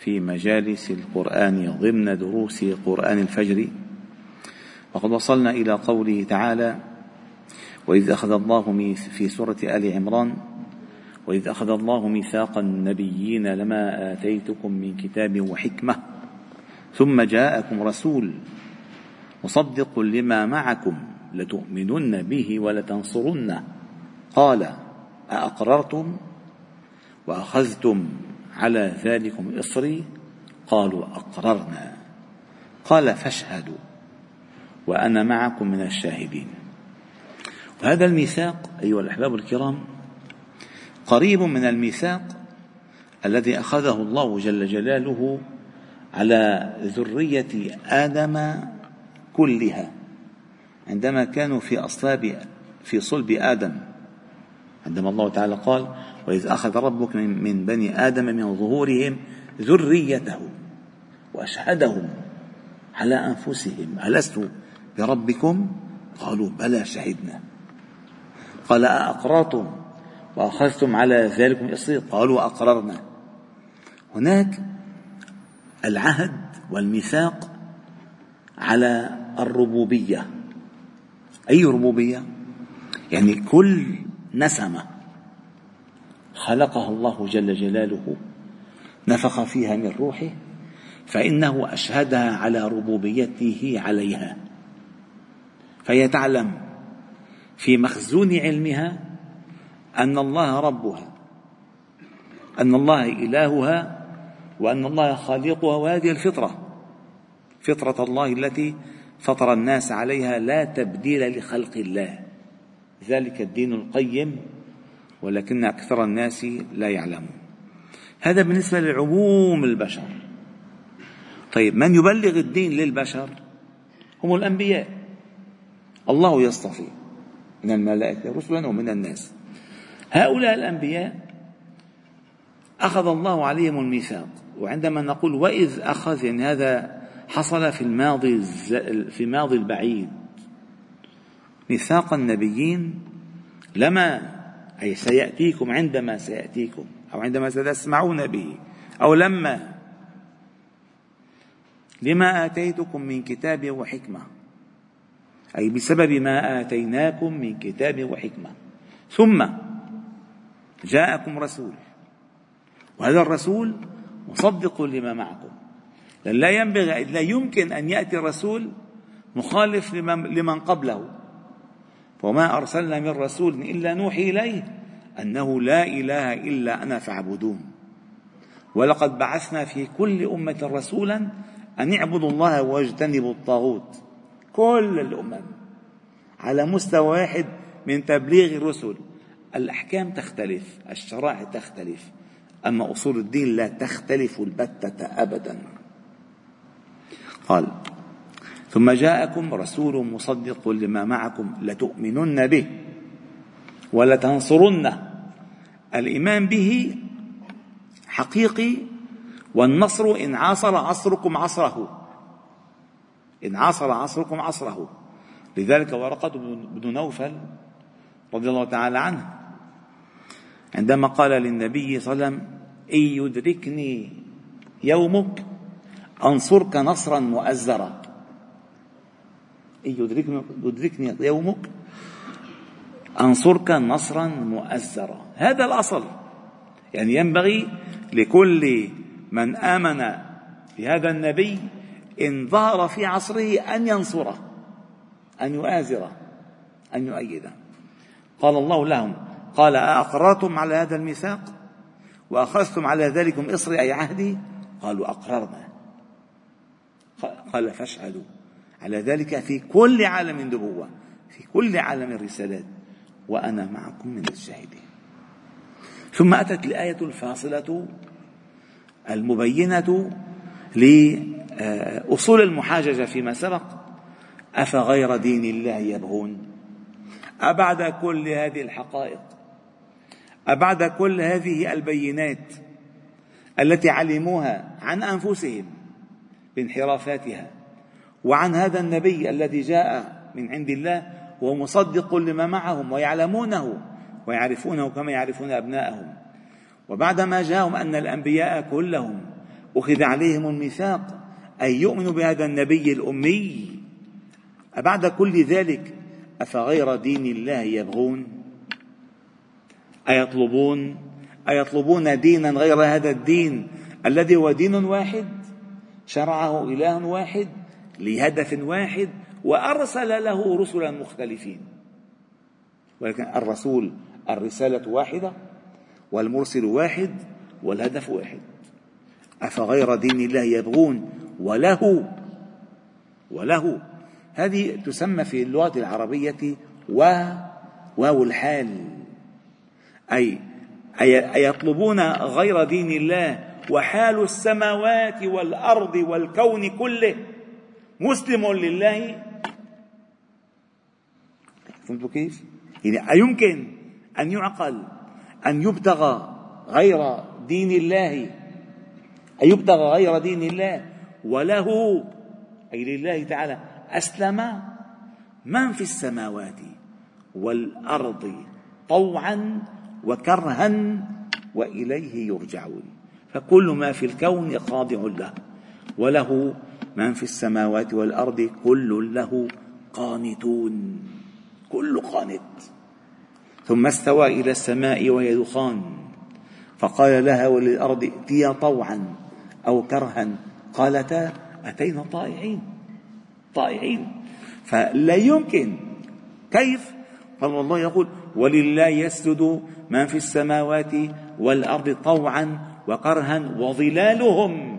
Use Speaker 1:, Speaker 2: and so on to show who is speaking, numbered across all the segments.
Speaker 1: في مجالس القرآن ضمن دروس قرآن الفجر. وقد وصلنا إلى قوله تعالى وإذ أخذ الله في سورة آل عمران وإذ أخذ الله ميثاق النبيين لما آتيتكم من كتاب وحكمة ثم جاءكم رسول مصدق لما معكم لتؤمنن به ولتنصرنه. قال أأقررتم؟ وأخذتم على ذلكم إصري قالوا أقررنا. قال فاشهدوا وأنا معكم من الشاهدين. وهذا الميثاق أيها الأحباب الكرام قريب من الميثاق الذي أخذه الله جل جلاله على ذرية آدم كلها عندما كانوا في أصلاب في صلب آدم. عندما الله تعالى قال وإذ أخذ ربك من بني آدم من ظهورهم ذريته وأشهدهم على أنفسهم. ألست بربكم؟ قالوا بلى شهدنا. قال أأقررتم وأخذتم على ذلكم إصري قالوا أقررنا. هناك العهد والميثاق على الربوبية. أي ربوبية؟ يعني كل نسمة خلقها الله جل جلاله نفخ فيها من روحه فإنه أشهدها على ربوبيته عليها. فهي تعلم في مخزون علمها أن الله ربها أن الله إلهها وأن الله خالقها وهذه الفطرة فطرة الله التي فطر الناس عليها لا تبديل لخلق الله. ذلك الدين القيم ولكن أكثر الناس لا يعلمون. هذا بالنسبة لعموم البشر. طيب من يبلغ الدين للبشر؟ هم الأنبياء. الله يصطفي من الملائكة رسلا ومن الناس. هؤلاء الأنبياء أخذ الله عليهم الميثاق. وعندما نقول وإذ أخذ يعني هذا حصل في الماضي في الماضي البعيد. ميثاق النبيين لما أي سيأتيكم عندما سيأتيكم أو عندما ستسمعون به أو لما. لما آتيتكم من كتاب وحكمة. أي بسبب ما آتيناكم من كتاب وحكمة. ثم جاءكم رسول. وهذا الرسول مصدق لما معكم. لا ينبغي لا يمكن أن يأتي الرسول مخالف لمن قبله. وما أرسلنا من رسول إلا نوحي إليه أنه لا إله إلا أنا فاعبدون. ولقد بعثنا في كل أمة رسولا أن اعبدوا الله واجتنبوا الطاغوت. كل الأمم. على مستوى واحد من تبليغ الرسل. الأحكام تختلف الشرائع تختلف أما أصول الدين لا تختلف البتة أبدا. قال ثم جاءكم رسول مصدق لما معكم لتؤمنن به ولتنصرنه الإيمان به حقيقي والنصر إن عاصر عصركم عصره. إن عاصر عصركم عصره. لذلك ورقة بن نوفل رضي الله تعالى عنه عندما قال للنبي صلى الله عليه وسلم إن يدركني يومك أنصرك نصرا مؤزرا. يدركني, يدركني يومك. أنصرك نصرا مؤزرا. هذا الأصل. يعني ينبغي لكل من آمن بهذا النبي إن ظهر في عصره أن ينصره أن يؤازره أن يؤيده. قال الله لهم قال أأقررتم على هذا الميثاق؟ وأخذتم على ذلكم إصري أي عهدي؟ قالوا أقررنا. قال فاشهدوا. على ذلك في كل عالم نبوة في كل عالم الرسالات وأنا معكم من الشاهدين. ثم أتت الآية الفاصلة المبينة آه، أصول المحاججة فيما سبق. أفغير دين الله يبغون؟ أبعد كل هذه الحقائق؟ أبعد كل هذه البينات التي علموها عن أنفسهم بانحرافاتها؟ وعن هذا النبي الذي جاء من عند الله وهو مصدق لما معهم ويعلمونه ويعرفونه كما يعرفون أبناءهم وبعدما جاءهم أن الأنبياء كلهم أخذ عليهم الميثاق أن يؤمنوا بهذا النبي الأمي؟ أبعد كل ذلك أفغير دين الله يبغون؟ أيطلبون؟ أيطلبون دينا غير هذا الدين الذي هو دين واحد؟ شرعه إله واحد؟ لهدف واحد وأرسل له رسلا مختلفين. ولكن الرسول الرسالة واحدة والمرسل واحد والهدف واحد. أفغير دين الله يبغون وله وله. هذه تسمى في اللغة العربية و واو الحال. أي أي يطلبون غير دين الله وحال السماوات والأرض والكون كله. مسلم لله. فهمتوا كيف؟ يعني أيمكن أن يعقل أن يبتغى غير دين الله. أن يبتغى غير دين الله. وله أي لله تعالى أسلم من في السماوات والأرض طوعا وكرها وإليه يرجعون. فكل ما في الكون خاضع له وله من في السماوات والأرض كل له قانتون كل قانت. ثم استوى إلى السماء وهي دخان فقال لها وللأرض ائتيا طوعا أو كرها. قالتا أتينا طائعين طائعين. فلا يمكن. كيف؟ قال الله يقول ولله يسجد من في السماوات والأرض طوعا وكرها وظلالهم.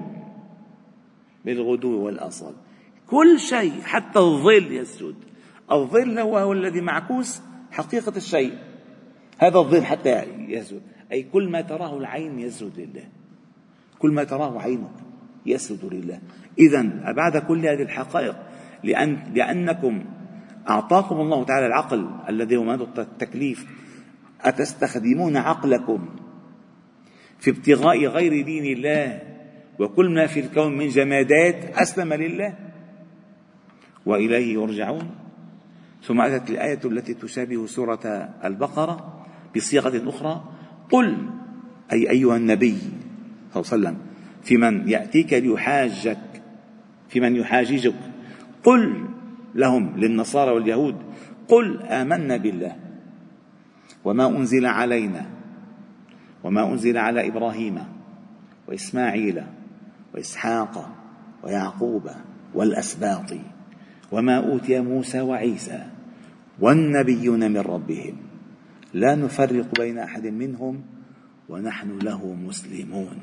Speaker 1: بالغدو والأصل. كل شيء حتى الظل يسجد الظل هو الذي معكوس حقيقة الشيء. هذا الظل حتى يسجد أي كل ما تراه العين يسجد لله. كل ما تراه عينك يسجد لله. إذا بعد كل هذه الحقائق. لأن لأنكم أعطاكم الله تعالى العقل الذي هو ماده التكليف. أتستخدمون عقلكم في ابتغاء غير دين الله؟ وكل ما في الكون من جمادات أسلم لله وإليه يرجعون. ثم أتت الآية التي تشابه سورة البقرة بصيغة أخرى. قل أي أيها النبي صلى الله عليه وسلم في من يأتيك ليحاجك في من يحاججك؟ قل لهم للنصارى واليهود قل آمنا بالله وما أنزل علينا وما أنزل على إبراهيم وإسماعيل وإسحاق ويعقوب والأسباط وما أوتي موسى وعيسى والنبيون من ربهم. لا نفرق بين أحد منهم ونحن له مسلمون.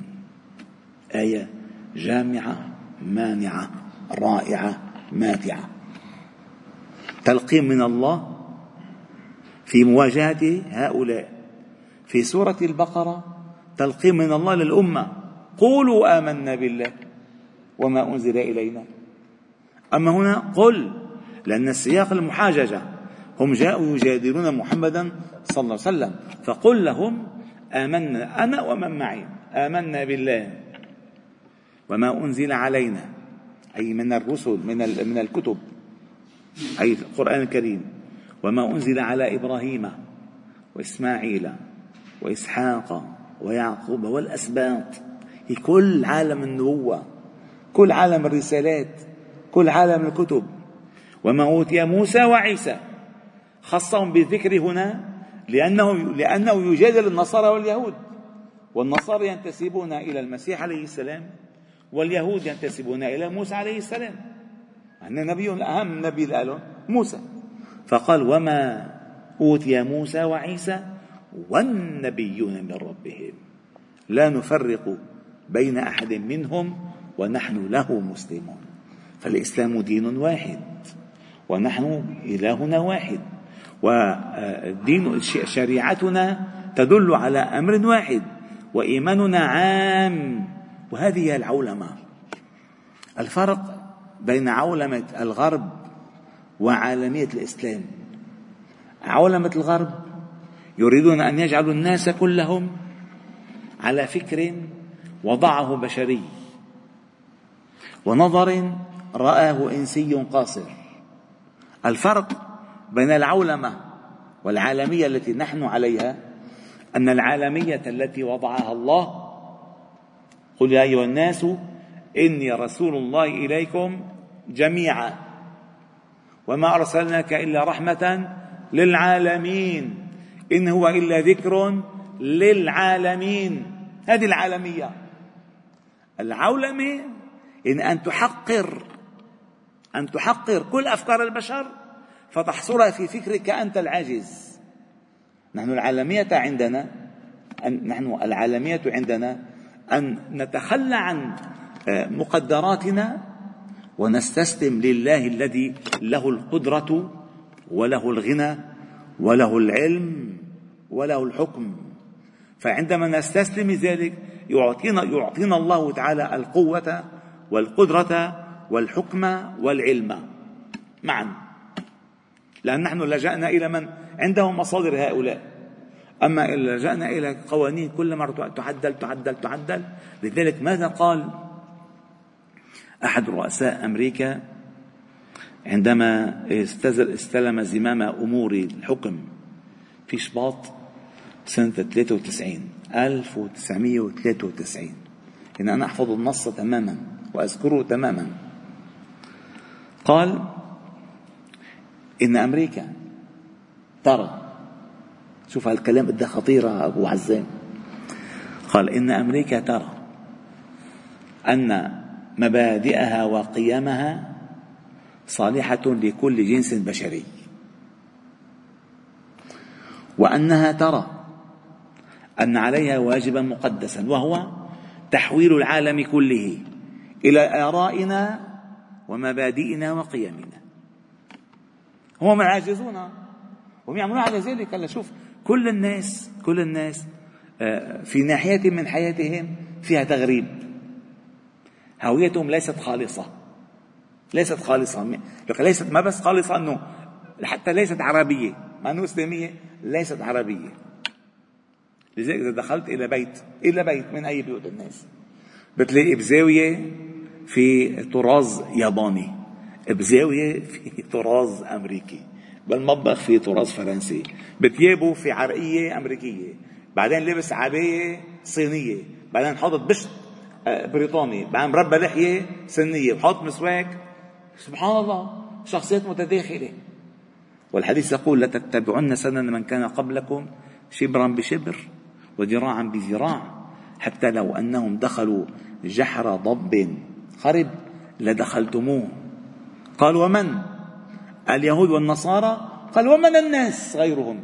Speaker 1: آية جامعة مانعة رائعة ماتعة. تلقين من الله في مواجهة هؤلاء. في سورة البقرة تلقين من الله للأمة. قولوا آمنا بالله وما أنزل إلينا. أما هنا قل لأن السياق المحاججة هم جاءوا يجادلون محمدا صلى الله عليه وسلم فقل لهم آمنا أنا ومن معي آمنا بالله وما أنزل علينا أي من الرسل من من الكتب أي القرآن الكريم وما أنزل على إبراهيم وإسماعيل وإسحاق ويعقوب والأسباط. كل عالم النبوة كل عالم الرسالات كل عالم الكتب. وما أوتي موسى وعيسى خصهم بالذكر هنا لأنه لأنه يجادل النصارى واليهود. والنصارى ينتسبون إلى المسيح عليه السلام واليهود ينتسبون إلى موسى عليه السلام. أن نبي أهم نبي لهم موسى. فقال وما أوتي موسى وعيسى والنبيون من ربهم. لا نفرق بين أحد منهم ونحن له مسلمون. فالإسلام دين واحد ونحن إلهنا واحد ودين شريعتنا تدل على أمر واحد وإيماننا عام. وهذه هي العولمة. الفرق بين عولمة الغرب وعالمية الإسلام. عولمة الغرب يريدون أن يجعلوا الناس كلهم على فكر وضعه بشري. ونظر رآه إنسي قاصر. الفرق بين العولمة والعالمية التي نحن عليها أن العالمية التي وضعها الله قل يا أيها الناس إني رسول الله إليكم جميعا وما أرسلناك إلا رحمة للعالمين. إن هو إلا ذكر للعالمين. هذه العالمية. العولمة إن أن تحقر أن تحقر كل أفكار البشر فتحصرها في فكرك أنت العاجز. نحن العالمية عندنا أن نحن العالمية عندنا أن نتخلى عن آه، مقدراتنا ونستسلم لله الذي له القدرة وله الغنى وله العلم وله الحكم. فعندما نستسلم ذلك يعطينا يعطينا الله تعالى القوة والقدرة والحكم والعلم. معا. لأن نحن لجأنا إلى من؟ عندهم مصادر هؤلاء. أما إن لجأنا إلى قوانين كل مرة تعدل تعدل تعدل لذلك ماذا قال أحد رؤساء أمريكا عندما استلم زمام أمور الحكم في شباط سنة 93 1993 إن أنا أحفظ النص تماما وأذكره تماما. قال إن أمريكا ترى شوف هالكلام قد خطيرة أبو عزام قال إن أمريكا ترى أن مبادئها وقيمها صالحة لكل جنس بشري وأنها ترى أن عليها واجبا مقدسا وهو تحويل العالم كله إلى آرائنا ومبادئنا وقيمنا. هم عاجزون هم يعملون على ذلك هلا شوف كل الناس كل الناس آه، في ناحية من حياتهم فيها تغريب. هويتهم ليست خالصة. ليست خالصة. ليست ما بس خالصة أنه حتى ليست عربية. مع أنه إسلامية ليست عربية. لذلك إذا دخلت إلى بيت إلى بيت من أي بيوت الناس بتلاقي بزاوية في طراز ياباني بزاوية في طراز أمريكي بالمطبخ في طراز فرنسي بتيابه في عرقية أمريكية بعدين لبس عباية صينية بعدين حاطط بشت آه، بريطاني بعدين مربى لحية سنية وحاط مسواك. سبحان الله شخصيات متداخلة. والحديث يقول لتتبعن سنن من كان قبلكم شبرا بشبر وذراعا بذراع حتى لو أنهم دخلوا جحر ضب خرب لدخلتموه. قال ومن؟ اليهود والنصارى؟ قال ومن الناس غيرهم؟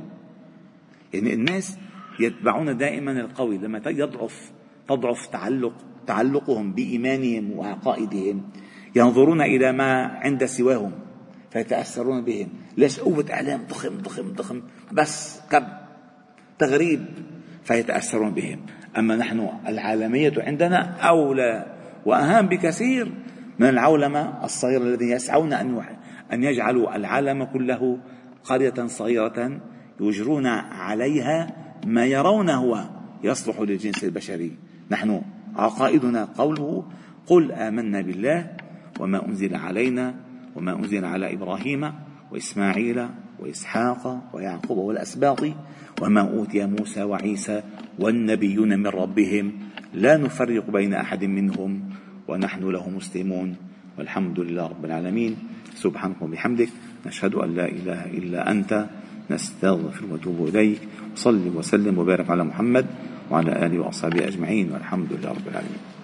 Speaker 1: يعني الناس يتبعون دائما القوي لما يضعف تضعف تعلق تعلقهم بإيمانهم وعقائدهم ينظرون إلى ما عند سواهم فيتأثرون بهم. ليش قوة إعلام ضخم ضخم ضخم بس كب تغريب. فيتأثرون بهم. أما نحن العالمية عندنا أولى وأهم بكثير من العولمة الصغيرة الذين يسعون أن أن يجعلوا العالم كله قرية صغيرة يجرون عليها ما يرون هو يصلح للجنس البشري. نحن عقائدنا قوله قل آمنا بالله وما أنزل علينا وما أنزل على إبراهيم وإسماعيل وإسحاق ويعقوب والأسباط وما أوتي موسى وعيسى والنبيون من ربهم لا نفرق بين أحد منهم ونحن له مسلمون والحمد لله رب العالمين. سبحانك وبحمدك نشهد أن لا إله إلا أنت نستغفر ونتوب إليك. وصلي وسلم وبارك على محمد وعلى آله وأصحابه أجمعين والحمد لله رب العالمين.